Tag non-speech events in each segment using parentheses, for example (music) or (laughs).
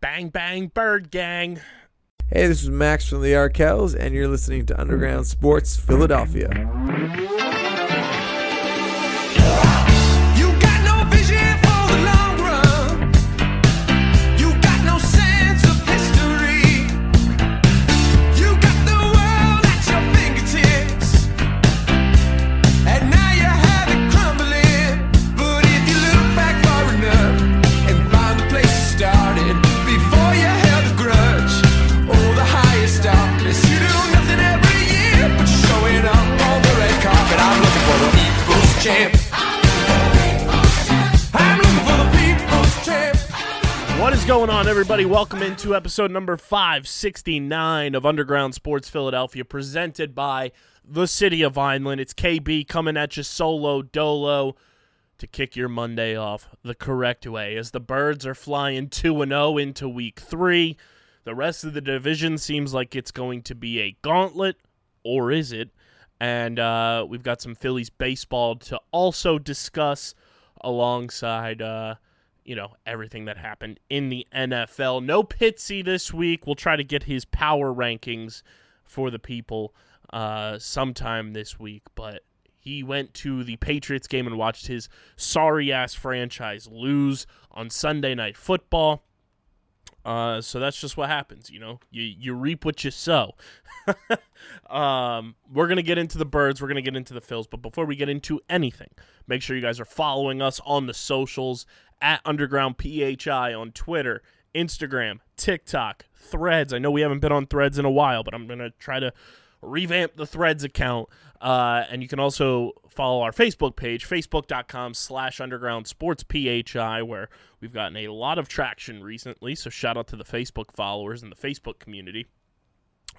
Bang Bang Bird Gang. Hey, this is Max from the Arkells, and you're listening to Underground Sports Philadelphia. On, everybody? Welcome into episode number 569 of Underground Sports Philadelphia, presented by the City of Vineland. It's KB coming at you solo dolo to kick your Monday off the correct way as the Birds are flying 2 0 into week three. The rest of the division seems like it's going to be a gauntlet, or is it? And uh, we've got some Phillies baseball to also discuss alongside. Uh, you know, everything that happened in the NFL. No Pitsy this week. We'll try to get his power rankings for the people uh, sometime this week, but he went to the Patriots game and watched his sorry ass franchise lose on Sunday Night Football. Uh, so that's just what happens, you know. You you reap what you sow. (laughs) um, we're gonna get into the birds. We're gonna get into the Phils, but before we get into anything, make sure you guys are following us on the socials at Underground PHI on Twitter, Instagram, TikTok, Threads. I know we haven't been on Threads in a while, but I'm gonna try to revamp the Threads account. Uh, and you can also follow our Facebook page, facebook.com slash underground sports PHI, where we've gotten a lot of traction recently. So shout out to the Facebook followers and the Facebook community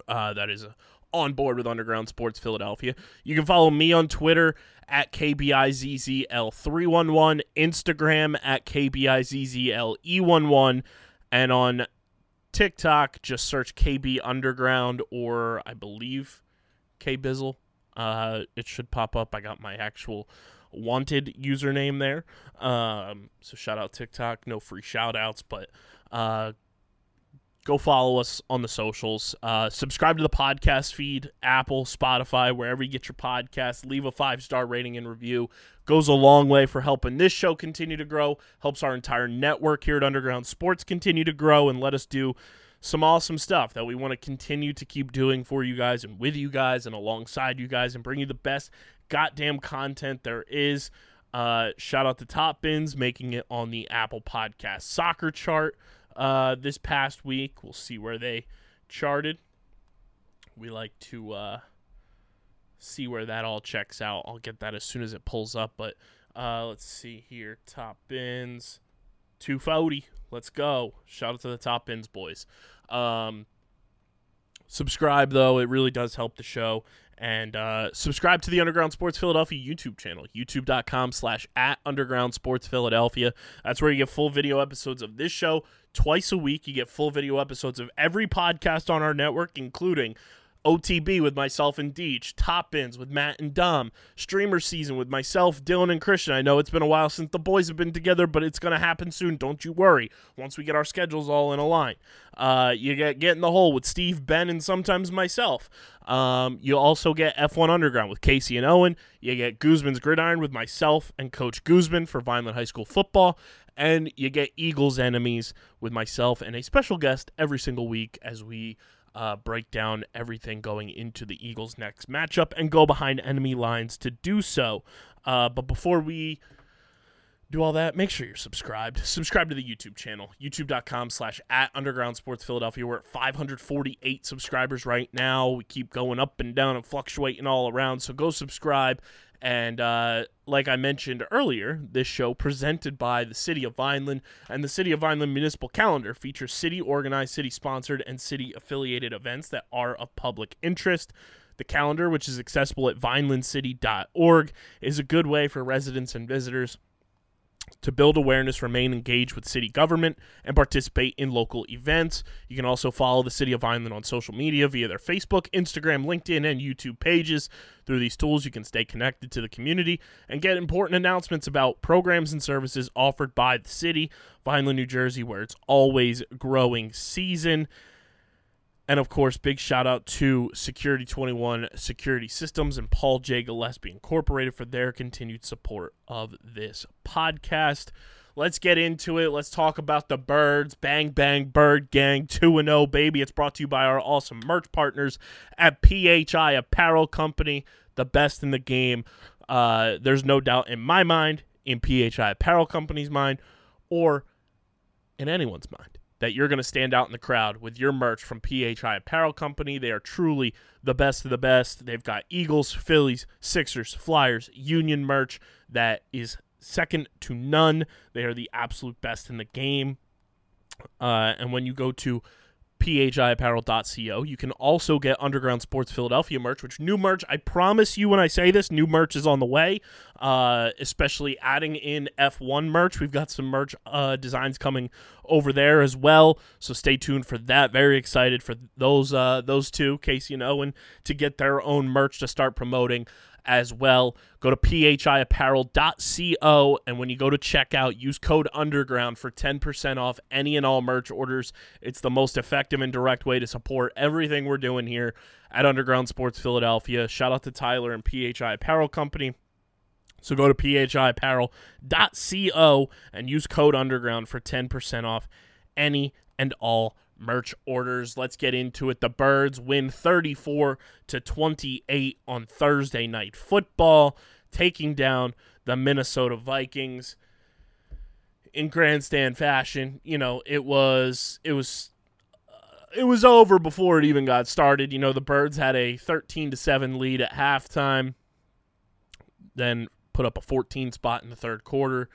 uh, that is uh, on board with Underground Sports Philadelphia. You can follow me on Twitter at KBIZZL311, Instagram at KBIZZLE11, and on TikTok, just search KB Underground or I believe K Bizzle. Uh, it should pop up. I got my actual wanted username there. Um, so shout out TikTok. No free shout outs, but uh, go follow us on the socials. Uh, subscribe to the podcast feed, Apple, Spotify, wherever you get your podcasts. Leave a five star rating and review. Goes a long way for helping this show continue to grow. Helps our entire network here at Underground Sports continue to grow and let us do some awesome stuff that we want to continue to keep doing for you guys and with you guys and alongside you guys and bring you the best goddamn content there is. Uh, shout out to Top Bins making it on the Apple Podcast soccer chart uh, this past week. We'll see where they charted. We like to uh, see where that all checks out. I'll get that as soon as it pulls up. But uh, let's see here. Top Bins 240. Let's go. Shout out to the Top Bins boys. Um, subscribe though; it really does help the show. And uh, subscribe to the Underground Sports Philadelphia YouTube channel, youtube.com slash at Underground Sports Philadelphia. That's where you get full video episodes of this show twice a week. You get full video episodes of every podcast on our network, including OTB with myself and Deech, Top Bins with Matt and Dom, Streamer Season with myself, Dylan, and Christian. I know it's been a while since the boys have been together, but it's going to happen soon. Don't you worry. Once we get our schedules all in a line, uh, you get Get in the Hole with Steve, Ben, and sometimes myself. Um, you also get F1 Underground with Casey and Owen. You get Guzman's Gridiron with myself and Coach Guzman for Vineland High School football. And you get Eagles Enemies with myself and a special guest every single week as we uh, break down everything going into the Eagles' next matchup and go behind enemy lines to do so. Uh, but before we do all that, make sure you're subscribed. Subscribe to the YouTube channel, youtube.com slash at Underground Sports Philadelphia. We're at 548 subscribers right now. We keep going up and down and fluctuating all around. So go subscribe. And uh, like I mentioned earlier, this show presented by the City of Vineland and the City of Vineland Municipal Calendar features city organized, city sponsored, and city affiliated events that are of public interest. The calendar, which is accessible at vinelandcity.org, is a good way for residents and visitors to build awareness, remain engaged with city government, and participate in local events. You can also follow the City of Vineland on social media via their Facebook, Instagram, LinkedIn, and YouTube pages. Through these tools, you can stay connected to the community and get important announcements about programs and services offered by the city, Vineland, New Jersey, where it's always growing season. And of course, big shout out to Security 21 Security Systems and Paul J. Gillespie Incorporated for their continued support of this podcast. Let's get into it. Let's talk about the birds. Bang, bang, bird gang 2 and 0, baby. It's brought to you by our awesome merch partners at PHI Apparel Company, the best in the game. Uh, there's no doubt in my mind, in PHI Apparel Company's mind, or in anyone's mind that you're going to stand out in the crowd with your merch from PHI Apparel Company. They are truly the best of the best. They've got Eagles, Phillies, Sixers, Flyers, Union merch that is second to none. They are the absolute best in the game. Uh, and when you go to phiapparel.co. You can also get Underground Sports Philadelphia merch, which new merch, I promise you when I say this, new merch is on the way, uh, especially adding in F1 merch. We've got some merch uh, designs coming over there as well, so stay tuned for that. Very excited for those uh, those two, Casey and Owen, to get their own merch to start promoting as well. Go to phiapparel.co and when you go to checkout, use code underground for 10% off any and all merch orders. It's the most effective and direct way to support everything we're doing here at Underground Sports Philadelphia. Shout out to Tyler and PHI Apparel Company. So go to phiapparel.co and use code underground for 10% off any and all merch orders. Let's get into it. The Birds win 34 to 28 on Thursday night football, taking down the Minnesota Vikings in grandstand fashion. You know, it was it was uh, it was over before it even got started. You know, the Birds had a 13 to 7 lead at halftime. Then put up a 14 spot in the third quarter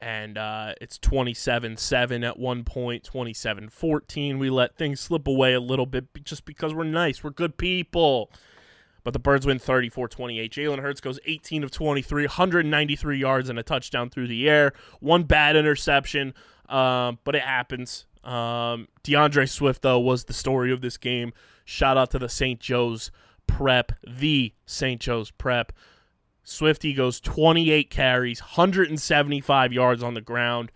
and uh, it's 27-7 at one point 27-14 we let things slip away a little bit just because we're nice. We're good people. But the birds win 34-28 jalen hurts goes 18 of 23 193 yards and a touchdown through the air. One bad interception um, but it happens. Um, deandre swift though was the story of this game. Shout out to the st joe's prep the st joe's prep Swifty goes 28 carries, 175 yards on the ground,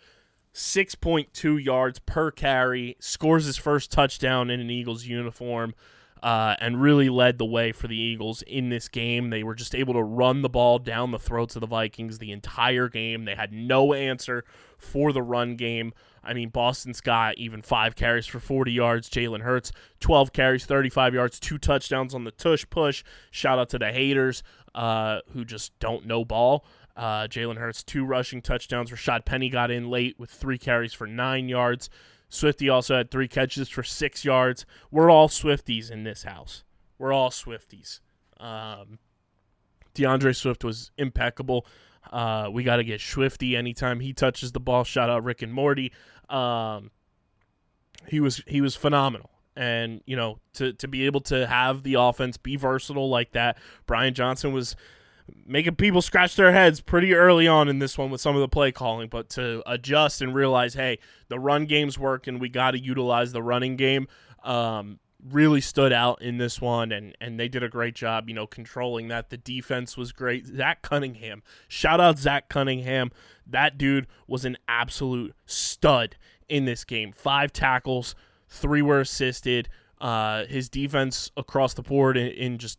6.2 yards per carry, scores his first touchdown in an Eagles uniform, uh, and really led the way for the Eagles in this game. They were just able to run the ball down the throats of the Vikings the entire game. They had no answer for the run game. I mean, Boston Scott, even five carries for 40 yards. Jalen Hurts, 12 carries, 35 yards, two touchdowns on the tush push. Shout out to the haters uh, who just don't know ball. Uh, Jalen Hurts, two rushing touchdowns. Rashaad Penny got in late with three carries for nine yards. Swifty also had three catches for six yards. We're all Swifties in this house. We're all Swifties. Um, DeAndre Swift was impeccable. Uh, we got to get Swifty anytime he touches the ball. Shout out Rick and Morty. Um, he was he was phenomenal, and you know to to be able to have the offense be versatile like that. Brian Johnson was making people scratch their heads pretty early on in this one with some of the play calling, but to adjust and realize, hey, the run game's working. We got to utilize the running game. Um, really stood out in this one, and and they did a great job, you know, controlling that. The defense was great. Zach Cunningham, shout out Zach Cunningham. That dude was an absolute stud in this game. Five tackles, three were assisted. Uh, his defense across the board in, in just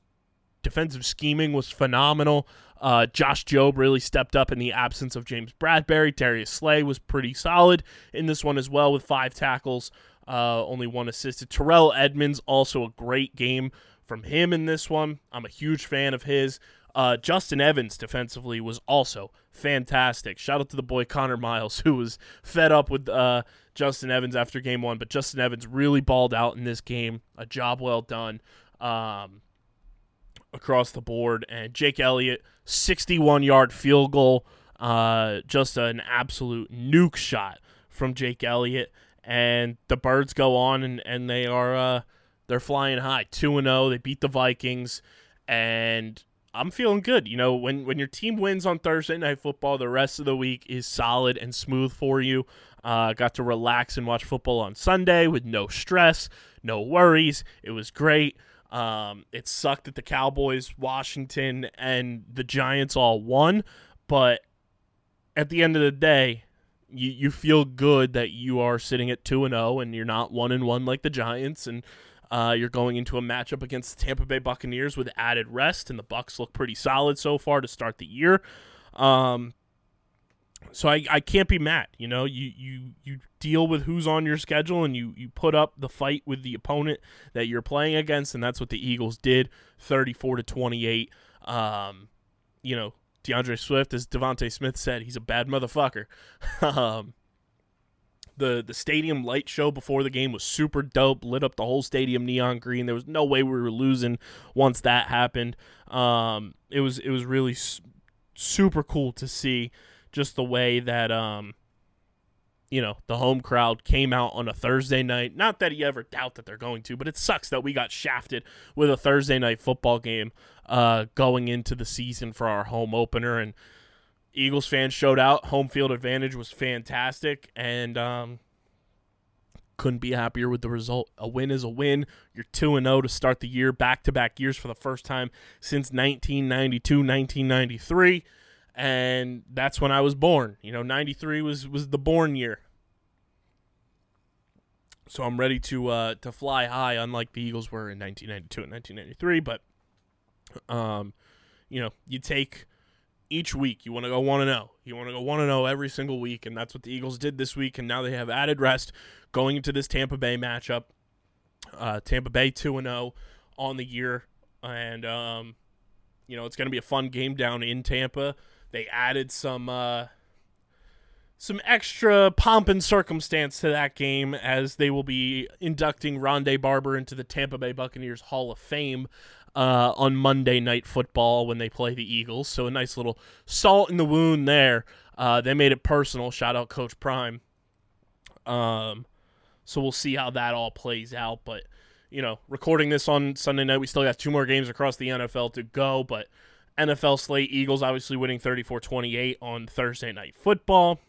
defensive scheming was phenomenal. Uh, Josh Jobe really stepped up in the absence of James Bradberry. Darius Slay was pretty solid in this one as well with five tackles, uh, only one assisted. Terrell Edmunds also a great game from him in this one. I'm a huge fan of his. Uh, Justin Evans defensively was also fantastic. Shout out to the boy Connor Miles, (laughs) who was fed up with uh, Justin Evans after game one, but Justin Evans really balled out in this game. A job well done. Um, across the board. And Jake Elliott, 61 yard field goal. Uh, just an absolute nuke shot from Jake Elliott. And the Birds go on and, and they are uh, they're flying high. 2 and 0. They beat the Vikings. And I'm feeling good. You know, when when your team wins on Thursday night football, the rest of the week is solid and smooth for you. Uh, got to relax and watch football on Sunday with no stress, no worries. It was great. Um, it sucked that the Cowboys, Washington, and the Giants all won, but at the end of the day, you, you feel good that you are sitting at two and zero, and you're not one and one like the Giants, and uh, you're going into a matchup against the Tampa Bay Buccaneers with added rest, and the Bucks look pretty solid so far to start the year. Um, so I, I can't be mad. You know, you, you you deal with who's on your schedule, and you you put up the fight with the opponent that you're playing against, and that's what the Eagles did, 34 to 28. Um, you know, DeAndre Swift, as DeVonta Smith said, he's a bad motherfucker. (laughs) um, the the stadium light show before the game was super dope. Lit up the whole stadium neon green. There was no way we were losing once that happened. Um, it was it was really super cool to see just the way that um, you know the home crowd came out on a Thursday night. Not that you ever doubt that they're going to, but it sucks that we got shafted with a Thursday night football game uh, going into the season for our home opener and. Eagles fans showed out. Home field advantage was fantastic, and um, couldn't be happier with the result. A win is a win. You're 2 and 0 to start the year, back to back years for the first time since 1992, 1993. And that's when I was born. You know, 93 was, was the born year. So I'm ready to uh, to fly high, unlike the Eagles were in 1992 and 1993. But, um, you know, you take each week. You want to go 1 0. You want to go 1 0 every single week. And that's what the Eagles did this week. And now they have added rest going into this Tampa Bay matchup. Uh, Tampa Bay 2 0 on the year. And, um, you know, it's going to be a fun game down in Tampa. They added some. Uh, some extra pomp and circumstance to that game as they will be inducting Rondé Barber into the Tampa Bay Buccaneers Hall of Fame uh, on Monday Night Football when they play the Eagles. So a nice little salt in the wound there. Uh, they made it personal. Shout out Coach Prime. Um, so we'll see how that all plays out. But you know, recording this on Sunday night, we still got two more games across the NFL to go. But NFL slate Eagles obviously winning 34-28 on Thursday Night Football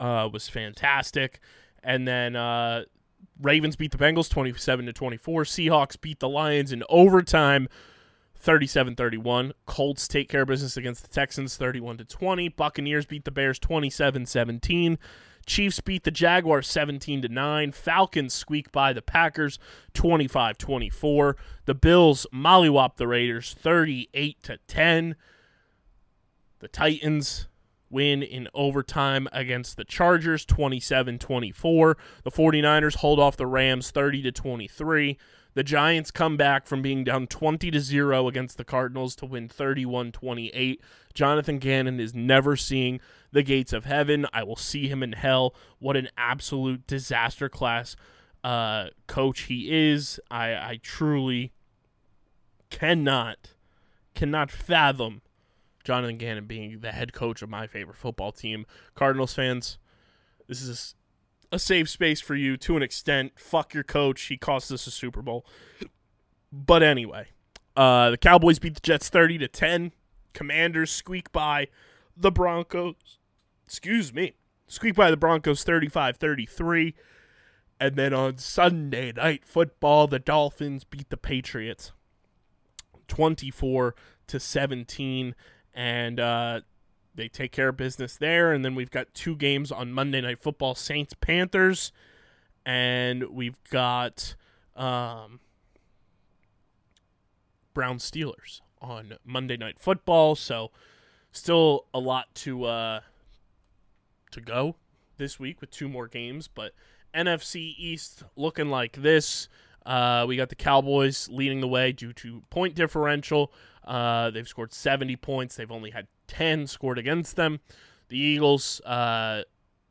uh, was fantastic. And then uh, Ravens beat the Bengals 27 to 24. Seahawks beat the Lions in overtime 37-31. Colts take care of business against the Texans 31 to 20. Buccaneers beat the Bears 27-17. Chiefs beat the Jaguars 17 to 9. Falcons squeak by the Packers 25-24. The Bills mollywop the Raiders 38 to 10. The Titans win in overtime against the Chargers 27-24. The 49ers hold off the Rams 30 to 23. The Giants come back from being down 20 to 0 against the Cardinals to win 31-28. Jonathan Gannon is never seeing the gates of heaven. I will see him in hell. What an absolute disaster class uh, coach he is. I, I truly cannot cannot fathom Jonathan Gannon being the head coach of my favorite football team. Cardinals fans, this is a safe space for you to an extent. Fuck your coach. He cost us a Super Bowl. But anyway, uh, the Cowboys beat the Jets 30 to 10. Commanders squeak by the Broncos. Excuse me. Squeak by the Broncos 35 33. And then on Sunday night football, the Dolphins beat the Patriots 24 to 17 and uh, they take care of business there. And then we've got two games on Monday Night Football: Saints Panthers, and we've got um, Brown Steelers on Monday Night Football. So still a lot to uh, to go this week with two more games, but NFC East looking like this. Uh, we got the Cowboys leading the way due to point differential. Uh, they've scored 70 points. They've only had 10 scored against them. The Eagles uh,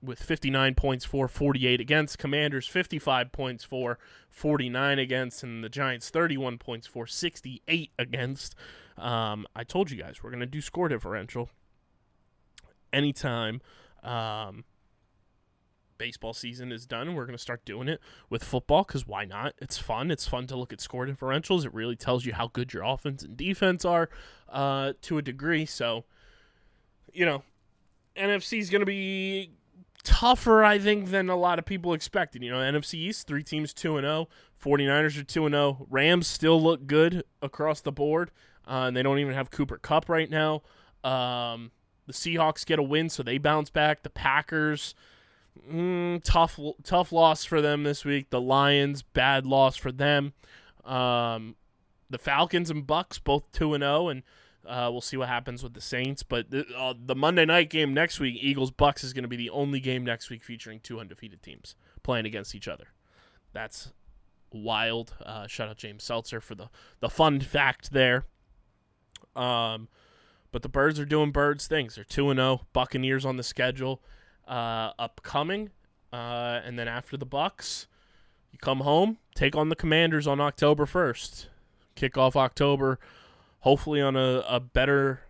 with 59 points for, 48 against. Commanders 55 points for, 49 against. And the Giants 31 points for, 68 against. Um, I told you guys we're going to do score differential anytime. Um, baseball season is done. We're going to start doing it with football because why not? It's fun. It's fun to look at score differentials. It really tells you how good your offense and defense are uh, to a degree. So, you know, NFC is going to be tougher, I think, than a lot of people expected. You know, NFC East, three teams 2 and 0. 49ers are 2 and 0. Rams still look good across the board, uh, and they don't even have Cooper Kupp right now. Um, the Seahawks get a win, so they bounce back. The Packers, mm, tough, tough loss for them this week. The Lions, bad loss for them. Um, the Falcons and Bucks both two and zero, and uh, we'll see what happens with the Saints. But the, uh, the Monday night game next week, Eagles Bucks, is going to be the only game next week featuring two undefeated teams playing against each other. That's wild. Uh, shout out James Seltzer for the the fun fact there. Um, but the Birds are doing Birds things. They're two and zero. Buccaneers on the schedule, uh, upcoming, uh, and then after the Bucks, you come home, take on the Commanders on October first. Kick off October, hopefully on a, a better,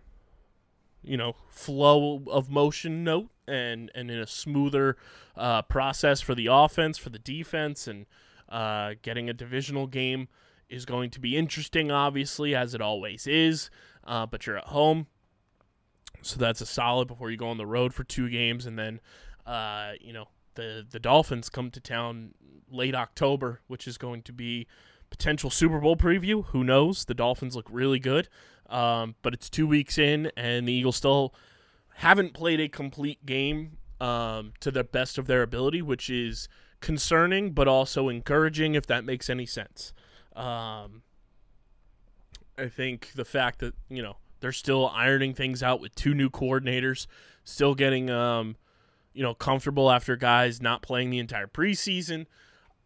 you know, flow of motion note and and in a smoother uh, process for the offense, for the defense, and uh, getting a divisional game is going to be interesting, obviously, as it always is. Uh, but you're at home, so that's a solid before you go on the road for two games, and then, uh, you know, the the Dolphins come to town late October, which is going to be potential Super Bowl preview. Who knows? The Dolphins look really good, um, but it's two weeks in, and the Eagles still haven't played a complete game um, to the best of their ability, which is concerning, but also encouraging, if that makes any sense. Um, I think the fact that you know they're still ironing things out with two new coordinators, still getting um, you know comfortable after guys not playing the entire preseason.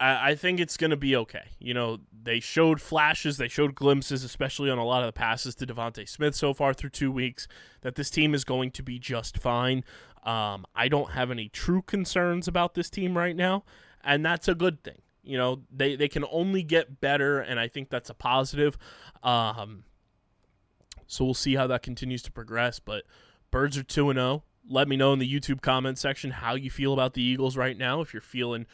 I, I think it's going to be okay. You know, they showed flashes, they showed glimpses, especially on a lot of the passes to DeVonta Smith so far through two weeks, that this team is going to be just fine. Um, I don't have any true concerns about this team right now, and that's a good thing. You know, they, they can only get better, and I think that's a positive. Um, so we'll see how that continues to progress. But Birds are 2 0. Let me know in the YouTube comment section how you feel about the Eagles right now. If you're feeling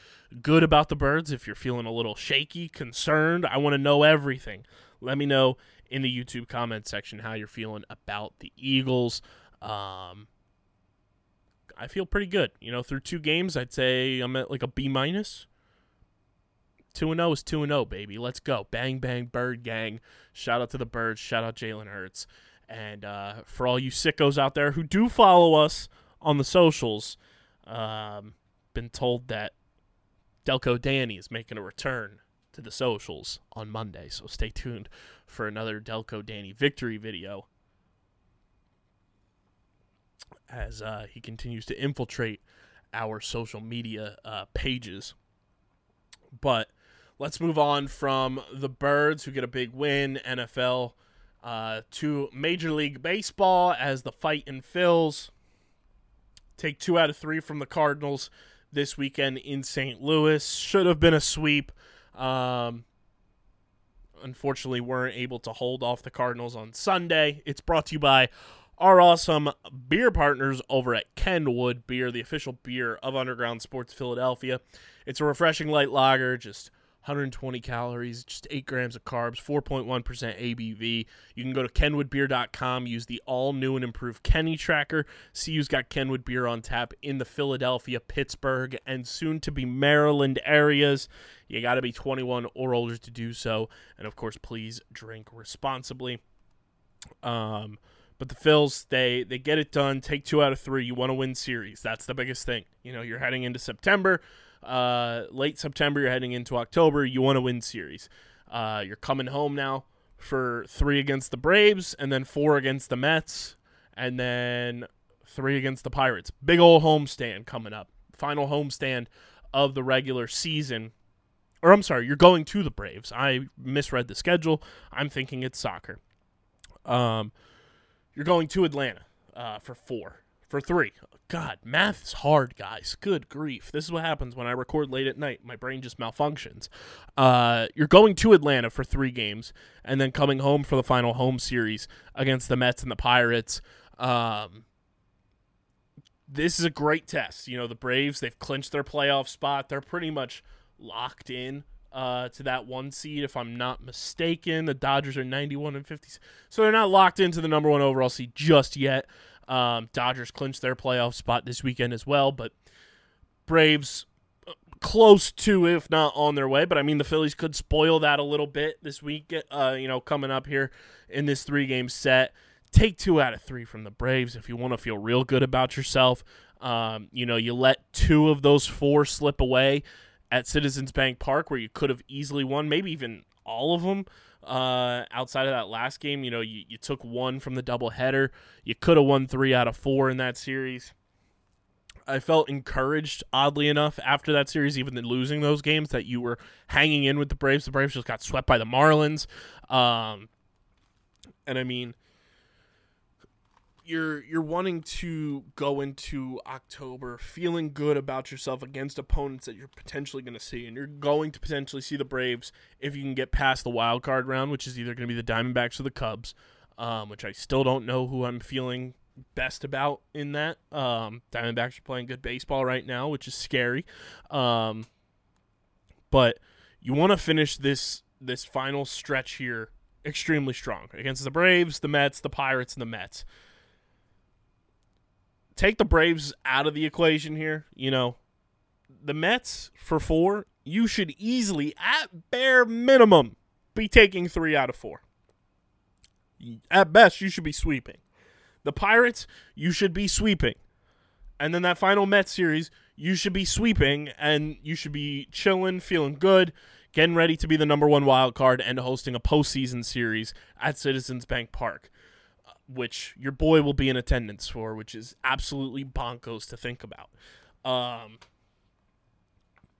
good about the Birds, if you're feeling a little shaky, concerned, I want to know everything. Let me know in the YouTube comment section how you're feeling about the Eagles. Um, I feel pretty good. You know, through two games, I'd say I'm at like a B minus. Two and zero is two and zero, baby. Let's go, bang bang, bird gang. Shout out to the birds. Shout out Jalen Hurts. And uh, for all you sickos out there who do follow us on the socials, um, been told that Delco Danny is making a return to the socials on Monday. So stay tuned for another Delco Danny victory video as uh, he continues to infiltrate our social media uh, pages. But let's move on from the Birds, who get a big win, NFL, uh, to Major League Baseball as the Fightin' Phils. Take two out of three from the Cardinals this weekend in St. Louis. Should have been a sweep. Um, unfortunately, weren't able to hold off the Cardinals on Sunday. It's brought to you by our awesome beer partners over at Kenwood Beer, the official beer of Underground Sports Philadelphia. It's a refreshing light lager, just 120 calories, just 8 grams of carbs, 4.1% ABV. You can go to kenwoodbeer.com, use the all new and improved Kenny tracker. See who's got Kenwood beer on tap in the Philadelphia, Pittsburgh, and soon to be Maryland areas. You got to be 21 or older to do so. And of course, please drink responsibly. Um, but the Phils, they they get it done. Take two out of three. You want to win series. That's the biggest thing. You know, you're heading into September, uh, late September. You're heading into October. You want to win series. Uh, you're coming home now for three against the Braves, and then four against the Mets, and then three against the Pirates. Big old homestand coming up. Final homestand of the regular season. Or I'm sorry, you're going to the Braves. I misread the schedule. I'm thinking it's soccer. Um, you're going to Atlanta uh, for four, for three. God, math is hard, guys. Good grief. This is what happens when I record late at night. My brain just malfunctions. Uh, you're going to Atlanta for three games and then coming home for the final home series against the Mets and the Pirates. Um, this is a great test. You know, the Braves, they've clinched their playoff spot. They're pretty much locked in uh, to that one seed, if I'm not mistaken. The Dodgers are 91 and 50. So they're not locked into the number one overall seed just yet. Um, Dodgers clinched their playoff spot this weekend as well, but Braves uh, close to, if not on their way. But I mean, the Phillies could spoil that a little bit this week, uh, you know, coming up here in this three game set take two out of three from the Braves if you want to feel real good about yourself. Um, you know, you let two of those four slip away at Citizens Bank Park where you could have easily won, maybe even all of them. Uh, outside of that last game, you know, you, you took one from the doubleheader. You could have won three out of four in that series. I felt encouraged, oddly enough, after that series, even losing those games, that you were hanging in with the Braves. The Braves just got swept by the Marlins. Um, and I mean, you're you're wanting to go into October feeling good about yourself against opponents that you're potentially going to see, and you're going to potentially see the Braves if you can get past the wild card round, which is either going to be the Diamondbacks or the Cubs, um, which I still don't know who I'm feeling best about in that. Um, Diamondbacks are playing good baseball right now, which is scary, um, but you want to finish this this final stretch here extremely strong against the Braves, the Mets, the Pirates, and the Mets take the Braves out of the equation here, you know, the Mets for four, you should easily, at bare minimum, be taking three out of four. At best, you should be sweeping. The Pirates, you should be sweeping. And then that final Mets series, you should be sweeping and you should be chilling, feeling good, getting ready to be the number one wild card and hosting a postseason series at Citizens Bank Park which your boy will be in attendance for, which is absolutely bonkos to think about. Um,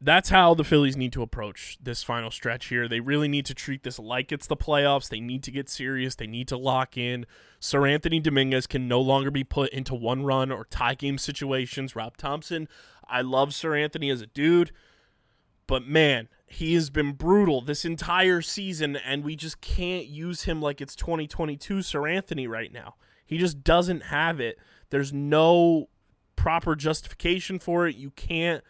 that's how the Phillies need to approach this final stretch here. They really need to treat this like it's the playoffs. They need to get serious. They need to lock in. Seranthony Dominguez can no longer be put into one run or tie game situations. Rob Thompson, I love Seranthony as a dude, but man, he has been brutal this entire season, and we just can't use him like it's 2022 Seranthony right now. He just doesn't have it. There's no proper justification for it. You can't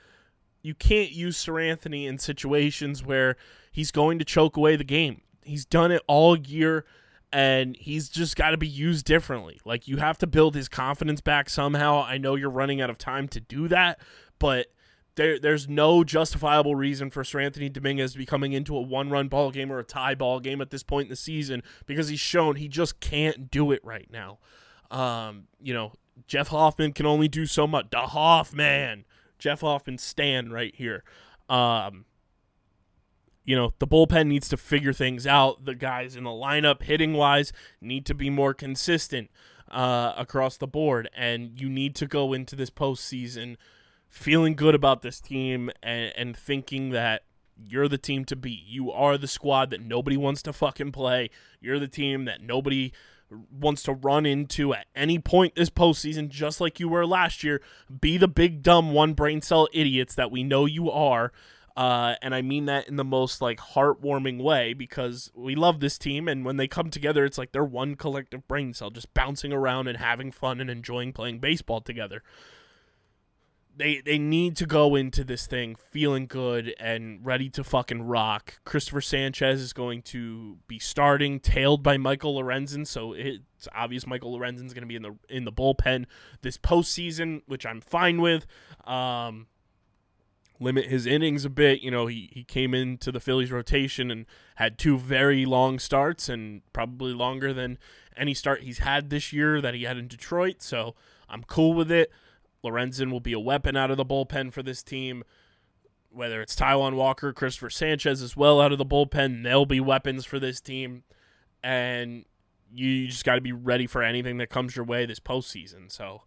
you can't use Seranthony in situations where he's going to choke away the game. He's done it all year and he's just got to be used differently. Like you have to build his confidence back somehow. I know you're running out of time to do that, but there, there's no justifiable reason for Seranthony Dominguez to be coming into a one run ball game or a tie ball game at this point in the season because he's shown he just can't do it right now. Um, you know, Jeff Hoffman can only do so much. The Hoffman, Jeff Hoffman stand right here. Um, you know, the bullpen needs to figure things out. The guys in the lineup, hitting wise, need to be more consistent uh, across the board. And you need to go into this postseason feeling good about this team and, and thinking that you're the team to beat. You are the squad that nobody wants to fucking play. You're the team that nobody wants to run into at any point this postseason, just like you were last year. Be the big dumb one brain cell idiots that we know you are. Uh, and I mean that in the most like heartwarming way because we love this team, and when they come together, it's like they're one collective brain cell, just bouncing around and having fun and enjoying playing baseball together they they need to go into this thing feeling good and ready to fucking rock. Cristopher Sanchez is going to be starting, tailed by Michael Lorenzen, so it's obvious Michael Lorenzen's going to be in the in the bullpen this postseason, which I'm fine with. Um, limit his innings a bit. You know, he, he came into the Phillies rotation and had two very long starts and probably longer than any start he's had this year that he had in Detroit. So I'm cool with it. Lorenzen will be a weapon out of the bullpen for this team. Whether it's Taijuan Walker, Cristopher Sanchez as well out of the bullpen, they'll be weapons for this team. And you just got to be ready for anything that comes your way this postseason. So,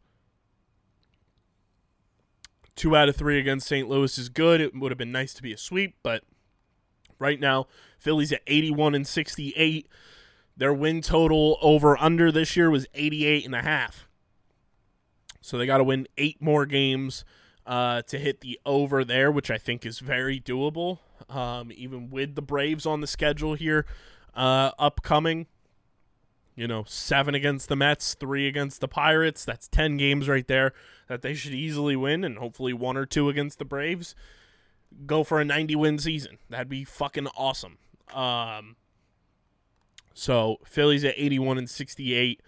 two out of three against St. Louis is good. It would have been nice to be a sweep, but right now, Phillies at 81 and 68. Their win total over under this year was 88 and a half. So they got to win eight more games uh, to hit the over there, which I think is very doable. Um, even with the Braves on the schedule here, uh, upcoming. You know, seven against the Mets, three against the Pirates. That's ten games right there. that they should easily win, and hopefully one or two against the Braves. Go for a 90 win season. That'd be fucking awesome. Um, so Phillies at 81 and 68.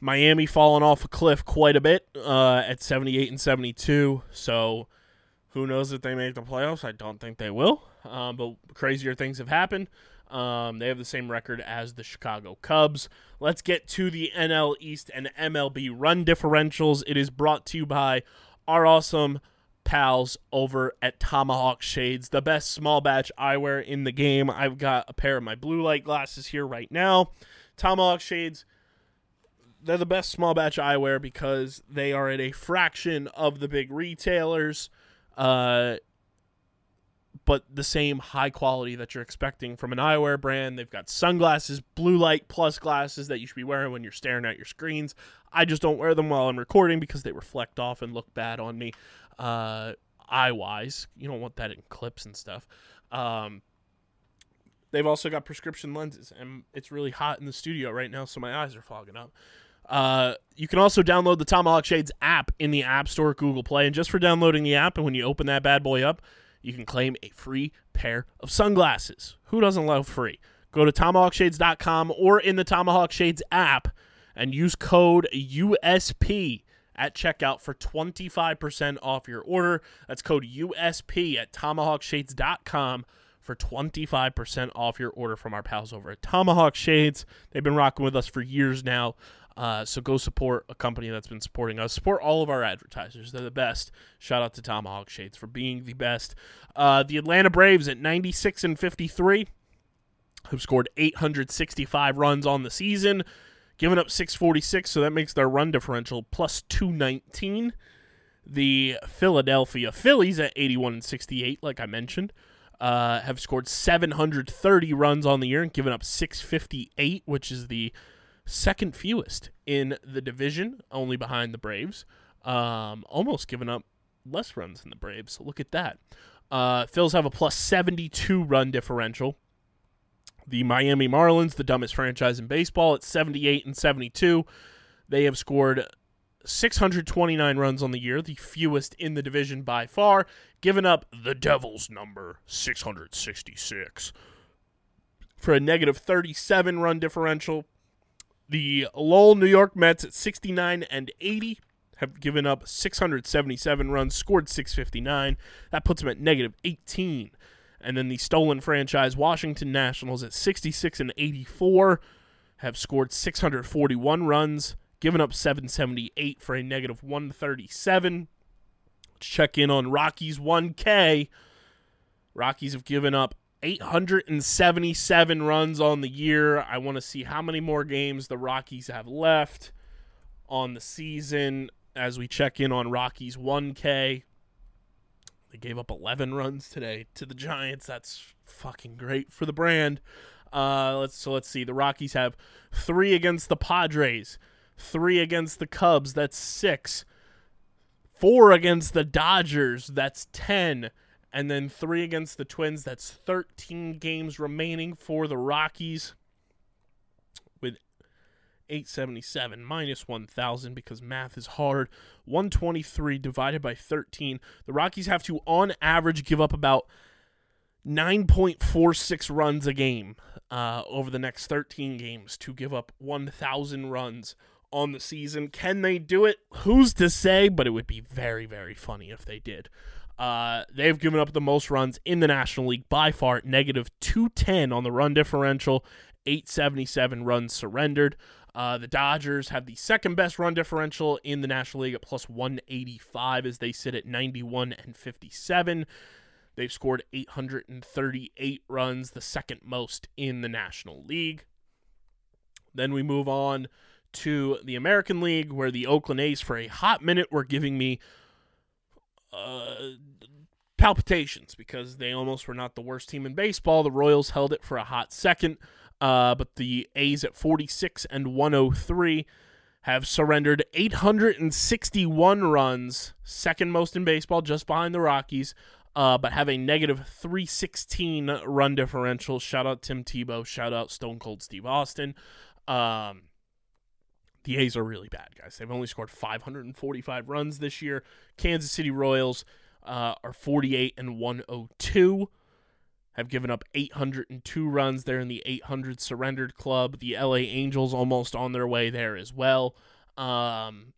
Miami falling off a cliff quite a bit uh, at 78 and 72. So who knows if they make the playoffs? I don't think they will. Um, but crazier things have happened. Um, they have the same record as the Chicago Cubs. Let's get to the NL East and MLB run differentials. It is brought to you by our awesome pals over at Tomahawk Shades, the best small batch eyewear in the game. I've got a pair of my blue light glasses here right now. Tomahawk Shades, they're the best small batch eyewear because they are at a fraction of the big retailers. Uh, but the same high quality that you're expecting from an eyewear brand. They've got sunglasses, blue light plus glasses that you should be wearing when you're staring at your screens. I just don't wear them while I'm recording because they reflect off and look bad on me, uh, eye wise. You don't want that in clips and stuff. Um, they've also got prescription lenses, and it's really hot in the studio right now, so my eyes are fogging up. Uh, you can also download the Tomahawk Shades app in the App Store, Google Play, and just for downloading the app, and when you open that bad boy up, you can claim a free pair of sunglasses. Who doesn't love free? Go to tomahawkshades.com or in the Tomahawk Shades app and use code USP at checkout for 25% off your order. That's code USP at tomahawkshades.com for 25% off your order from our pals over at Tomahawk Shades. They've been rocking with us for years now. Uh, so go support a company that's been supporting us. Support all of our advertisers. They're the best. Shout out to Tomahawk Shades for being the best. Uh, the Atlanta Braves at 96 and 53 have scored 865 runs on the season, giving up 646, so that makes their run differential plus 219. The Philadelphia Phillies at 81 and 68, like I mentioned, uh, have scored 730 runs on the year and given up 658, which is the second fewest in the division, only behind the Braves. Um, almost given up less runs than the Braves. So look at that. Uh, Phils have a plus 72 run differential. The Miami Marlins, the dumbest franchise in baseball, at 78 and 72. They have scored 629 runs on the year, the fewest in the division by far, giving up the Devils' number 666 for a negative 37 run differential. The Lowell New York Mets at 69 and 80 have given up 677 runs, scored 659. That puts them at negative 18. And then the stolen franchise Washington Nationals at 66 and 84 have scored 641 runs, given up 778 for a negative 137. Let's check in on Rockies 1K. Rockies have given up 877 runs on the year. I want to see how many more games the Rockies have left on the season as we check in on Rockies 1K. They gave up 11 runs today to the Giants. That's fucking great for the brand. Uh, let's so let's see. The Rockies have three against the Padres, three against the Cubs. That's six. Four against the Dodgers. That's ten and then three against the Twins. That's 13 games remaining for the Rockies with 877 minus 1,000 because math is hard. 123 divided by 13. The Rockies have to, on average, give up about 9.46 runs a game uh, over the next 13 games to give up 1,000 runs on the season. Can they do it? Who's to say? But it would be very, very funny if they did. Uh, they've given up the most runs in the National League by far, negative 210 on the run differential, 877 runs surrendered. Uh, the Dodgers have the second best run differential in the National League at plus 185 as they sit at 91 and 57. They've scored 838 runs, the second most in the National League. Then we move on to the American League, where the Oakland A's, for a hot minute, were giving me uh, palpitations because they almost were not the worst team in baseball. The Royals held it for a hot second, uh, but the A's at 46 and 103 have surrendered 861 runs, second most in baseball, just behind the Rockies. Uh, but have a negative 316 run differential. Shout out Tim Tebow. Shout out Stone Cold Steve Austin. Um, the A's are really bad, guys. They've only scored 545 runs this year. Kansas City Royals uh, are 48 and 102. Have given up 802 runs. They're in the 800 surrendered club. The LA Angels almost on their way there as well. Um,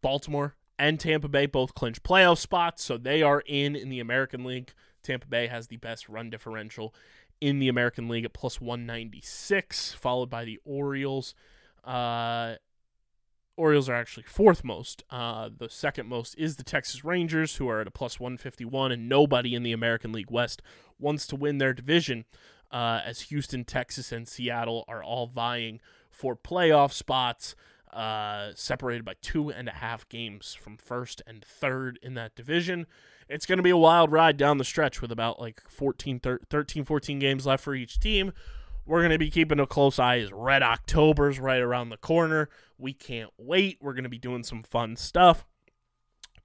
Baltimore and Tampa Bay both clinch playoff spots, so they are in in the American League. Tampa Bay has the best run differential in the American League at plus 196, followed by the Orioles. Uh, Orioles are actually fourth most. Uh, the second most is the Texas Rangers, who are at a plus 151, and nobody in the American League West wants to win their division, uh, as Houston, Texas, and Seattle are all vying for playoff spots, uh, separated by two and a half games from first and third in that division. It's going to be a wild ride down the stretch with about like 14, 13, 14 games left for each team. We're going to be keeping a close eye as Red October's right around the corner. We can't wait. We're going to be doing some fun stuff.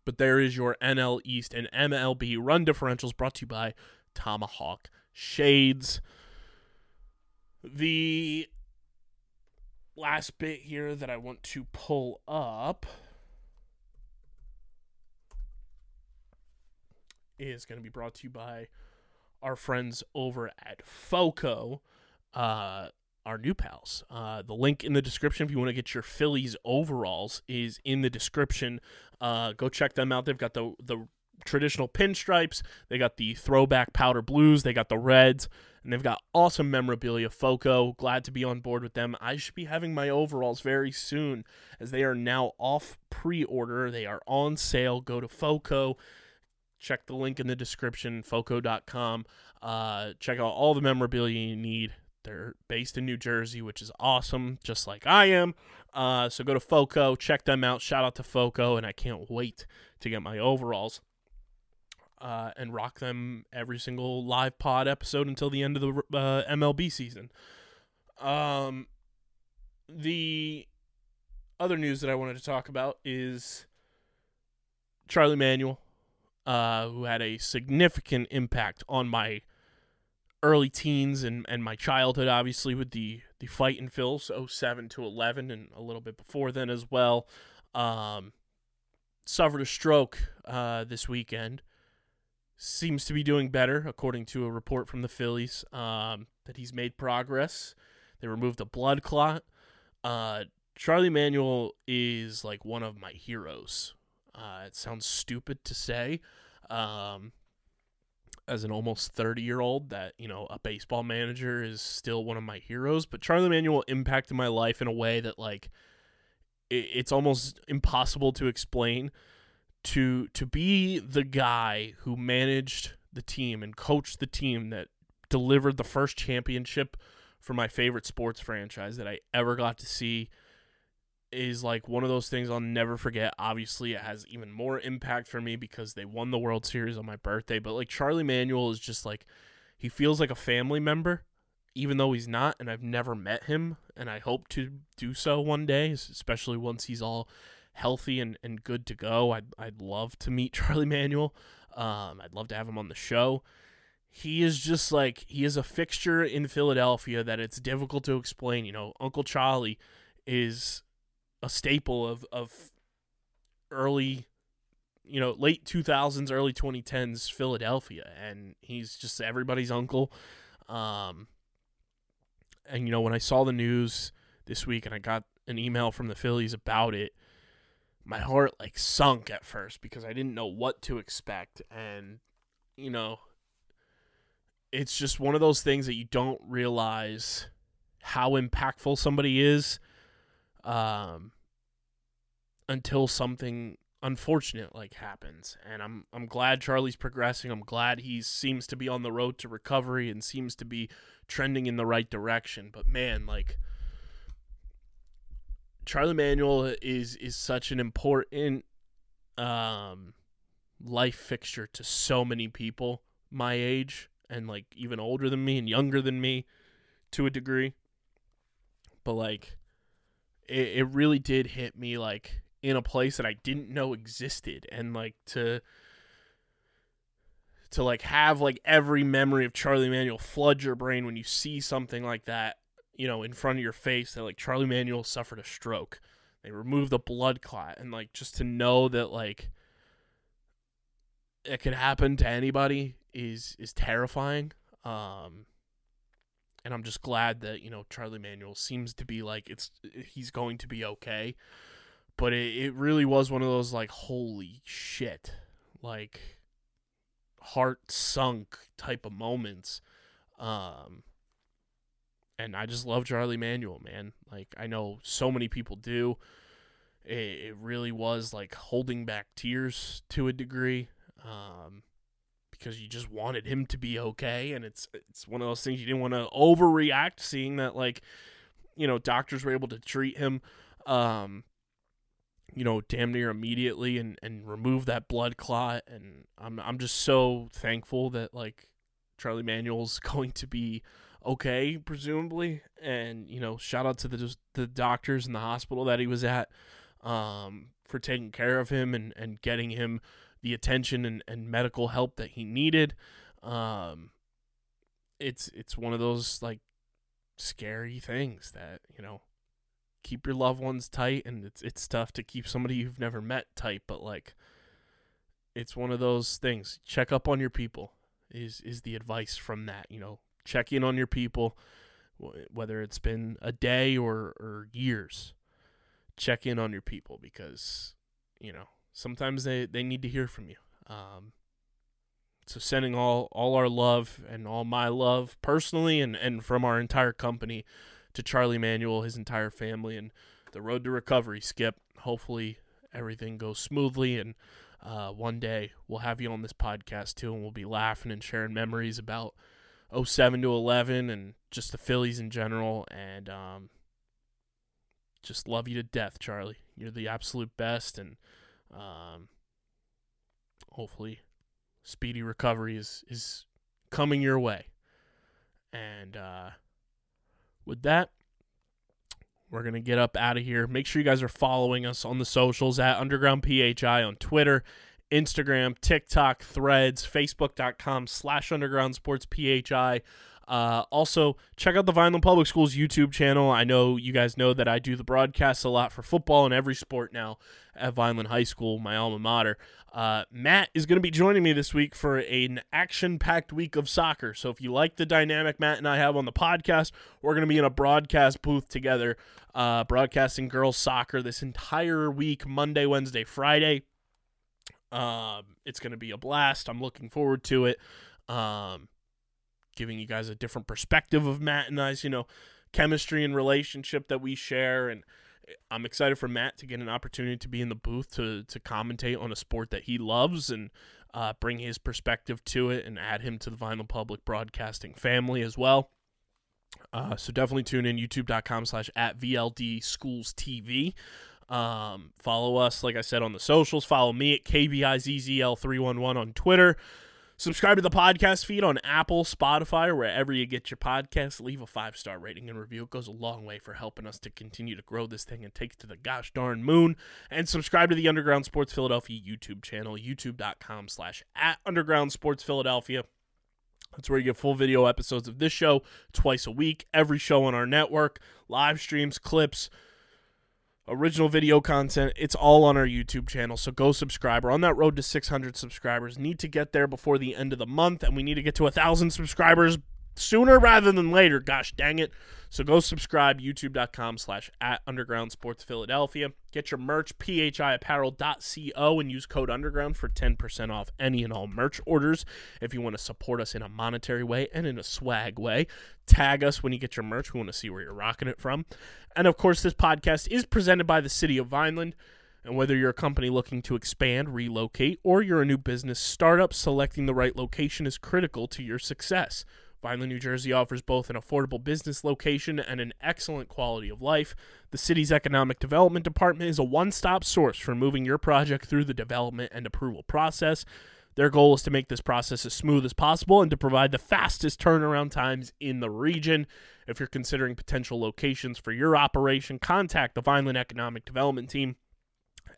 But there is your NL East and MLB run differentials brought to you by Tomahawk Shades. The last bit here that I want to pull up is going to be brought to you by our friends over at FOCO, uh, our new pals. Uh, the link in the description if you want to get your Phillies overalls is in the description. Uh, go check them out. They've got the the traditional pinstripes. They got the throwback powder blues. They got the reds, and they've got awesome memorabilia. Foco, glad to be on board with them. I should be having my overalls very soon, as they are now off pre-order. They are on sale. Go to Foco. Check the link in the description, foco.com. Uh, check out all the memorabilia you need. They're based in New Jersey, which is awesome, just like I am. Uh, so go to Foco, check them out. Shout out to Foco, and I can't wait to get my overalls uh, and rock them every single live pod episode until the end of the uh, MLB season. Um, the other news that I wanted to talk about is Charlie Manuel, uh, who had a significant impact on my early teens and, and my childhood, obviously, with the, the Fightin' Phils 07 to 11 and a little bit before then as well. Um, suffered a stroke uh, this weekend. Seems to be doing better, according to a report from the Phillies, um, that he's made progress. They removed a blood clot. Uh, Charlie Manuel is like one of my heroes. Uh, it sounds stupid to say, um, as an almost 30 year old, that, you know, a baseball manager is still one of my heroes. But Charlie Manuel impacted my life in a way that, like, it, it's almost impossible to explain. To to be the guy who managed the team and coached the team that delivered the first championship for my favorite sports franchise that I ever got to see is like one of those things I'll never forget. Obviously, it has even more impact for me because they won the World Series on my birthday. But like Charlie Manuel is just like he feels like a family member, even though he's not. And I've never met him, and I hope to do so one day, especially once he's all healthy and, and good to go. I'd I'd love to meet (laughs) Charlie Manuel. Um, I'd love to have him on the show. He is just like he is a fixture in Philadelphia that it's difficult to explain. You know, Uncle Charlie is a staple of of early you know late 2000s early 2010s Philadelphia and he's just everybody's uncle um and you know when I saw the news this week and I got an email from the Phillies about it my heart like sunk at first because I didn't know what to expect and you know it's just one of those things that you don't realize how impactful somebody is um, until something unfortunate like happens. And I'm I'm glad Charlie's progressing. I'm glad he seems to be on the road to recovery and seems to be trending in the right direction. But man, like Charlie Manuel is is such an important um life fixture to so many people my age and like even older than me and younger than me to a degree. But like it, it really did hit me like in a place that I didn't know existed and like to to like have like every memory of Charlie Manuel flood your brain when you see something like that you know, in front of your face that like Charlie Manuel suffered a stroke. They removed the blood clot and like just to know that like it could happen to anybody is is terrifying. Um and I'm just glad that, you know, Charlie Manuel seems to be like it's he's going to be okay. But it, it really was one of those like holy shit. Like heart sunk type of moments. Um and I just love Charlie Manuel, man. Like I know so many people do. It, it really was like holding back tears to a degree, um, because you just wanted him to be okay, and it's it's one of those things you didn't want to overreact, seeing that like, you know, doctors were able to treat him, um, you know, damn near immediately and and remove that blood clot, and I'm I'm just so thankful that like Charlie Manuel's (laughs) going to be okay, presumably. And you know, shout out to the the doctors in the hospital that he was at um, for taking care of him and and getting him the attention and, and medical help that he needed. Um, it's it's one of those like scary things that you know keep your loved ones tight and it's it's tough to keep somebody you've never met tight but like it's one of those things check up on your people is is the advice from that you know check in on your people whether it's been a day or or years check in on your people because you know sometimes they they need to hear from you. Um so sending all all our love and all my love personally and and from our entire company to Charlie Manuel his entire family and the road to recovery skip. Hopefully everything goes smoothly and uh, one day we'll have you on this podcast too and we'll be laughing and sharing memories about 07 to 11 and just the Phillies in general and um, just love you to death, Charlie. You're the absolute best and um, hopefully speedy recovery is is coming your way. And uh, with that, we're gonna get up out of here. Make sure you guys are following us on the socials at Underground PHI on Twitter, Instagram, TikTok, Threads, Facebook.com slash Underground Sports PHI. Uh, also, check out the Vineland Public Schools YouTube channel. I know you guys know that I do the broadcasts a lot for football and every sport now at Vineland High School, my alma mater. Uh, Matt is going to be joining me this week for an action packed week of soccer. So if you like the dynamic Matt and I have on the podcast, we're going to be in a broadcast booth together, uh, broadcasting girls soccer this entire week Monday, Wednesday, Friday. Um, it's going to be a blast. I'm looking forward to it. Um, giving you guys a different perspective of Matt and I's, you know, chemistry and relationship that we share. And I'm excited for Matt to get an opportunity to be in the booth to to commentate on a sport that he loves and uh, bring his perspective to it and add him to the Vineland Public Broadcasting family as well. Uh, so definitely tune in youtube.com slash at VLD Schools TV. Um, follow us, like I said, on the socials. Follow me at KBIZZL311 on Twitter. Subscribe to the podcast feed on Apple, Spotify, or wherever you get your podcasts. Leave a five star rating and review. It goes a long way for helping us to continue to grow this thing and take it to the gosh darn moon. And subscribe to the Underground Sports Philadelphia YouTube channel, youtube.com slash at Underground Sports Philadelphia. That's where you get full video episodes of this show twice a week, every show on our network, live streams, clips, original video content. It's all on our YouTube channel. So go subscribe. We're on that road to 600 subscribers. Need to get there before the end of the month, and we need to get to a thousand subscribers sooner rather than later. Gosh dang it. So go subscribe, youtube.com slash at underground sports Philadelphia. Get your merch, phiapparel.co, and use code underground for 10% off any and all merch orders. If you want to support us in a monetary way and in a swag way, tag us when you get your merch. We want to see where you're rocking it from. And of course, this podcast is presented by the City of Vineland. And whether you're a company looking to expand, relocate, or you're a new business startup, selecting the right location is critical to your success. Vineland, New Jersey offers both an affordable business location and an excellent quality of life. The city's economic development department is a one stop source for moving your project through the development and approval process. Their goal is to make this process as smooth as possible and to provide the fastest turnaround times in the region. If you're considering potential locations for your operation, contact the Vineland Economic Development Team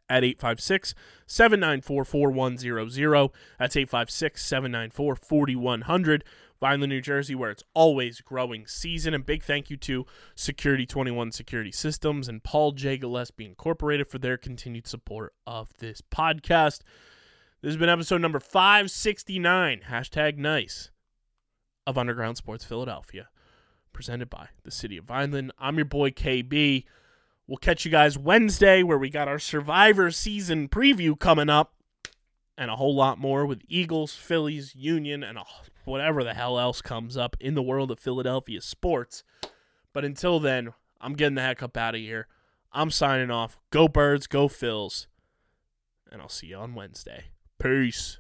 at 856 794 4100. That's 856 794 4100. Vineland, New Jersey, where it's always growing season. And big thank you to Security 21 Security Systems and Paul J. Gillespie Incorporated for their continued support of this podcast. This has been episode number 569, hashtag nice, of Underground Sports Philadelphia, presented by the City of Vineland. I'm your boy KB. We'll catch you guys Wednesday, where we got our Survivor season preview coming up, and a whole lot more with Eagles, Phillies, Union, and whatever the hell else comes up in the world of Philadelphia sports. But until then, I'm getting the heck up out of here. I'm signing off. Go Birds, go Phils, and I'll see you on Wednesday. Peace.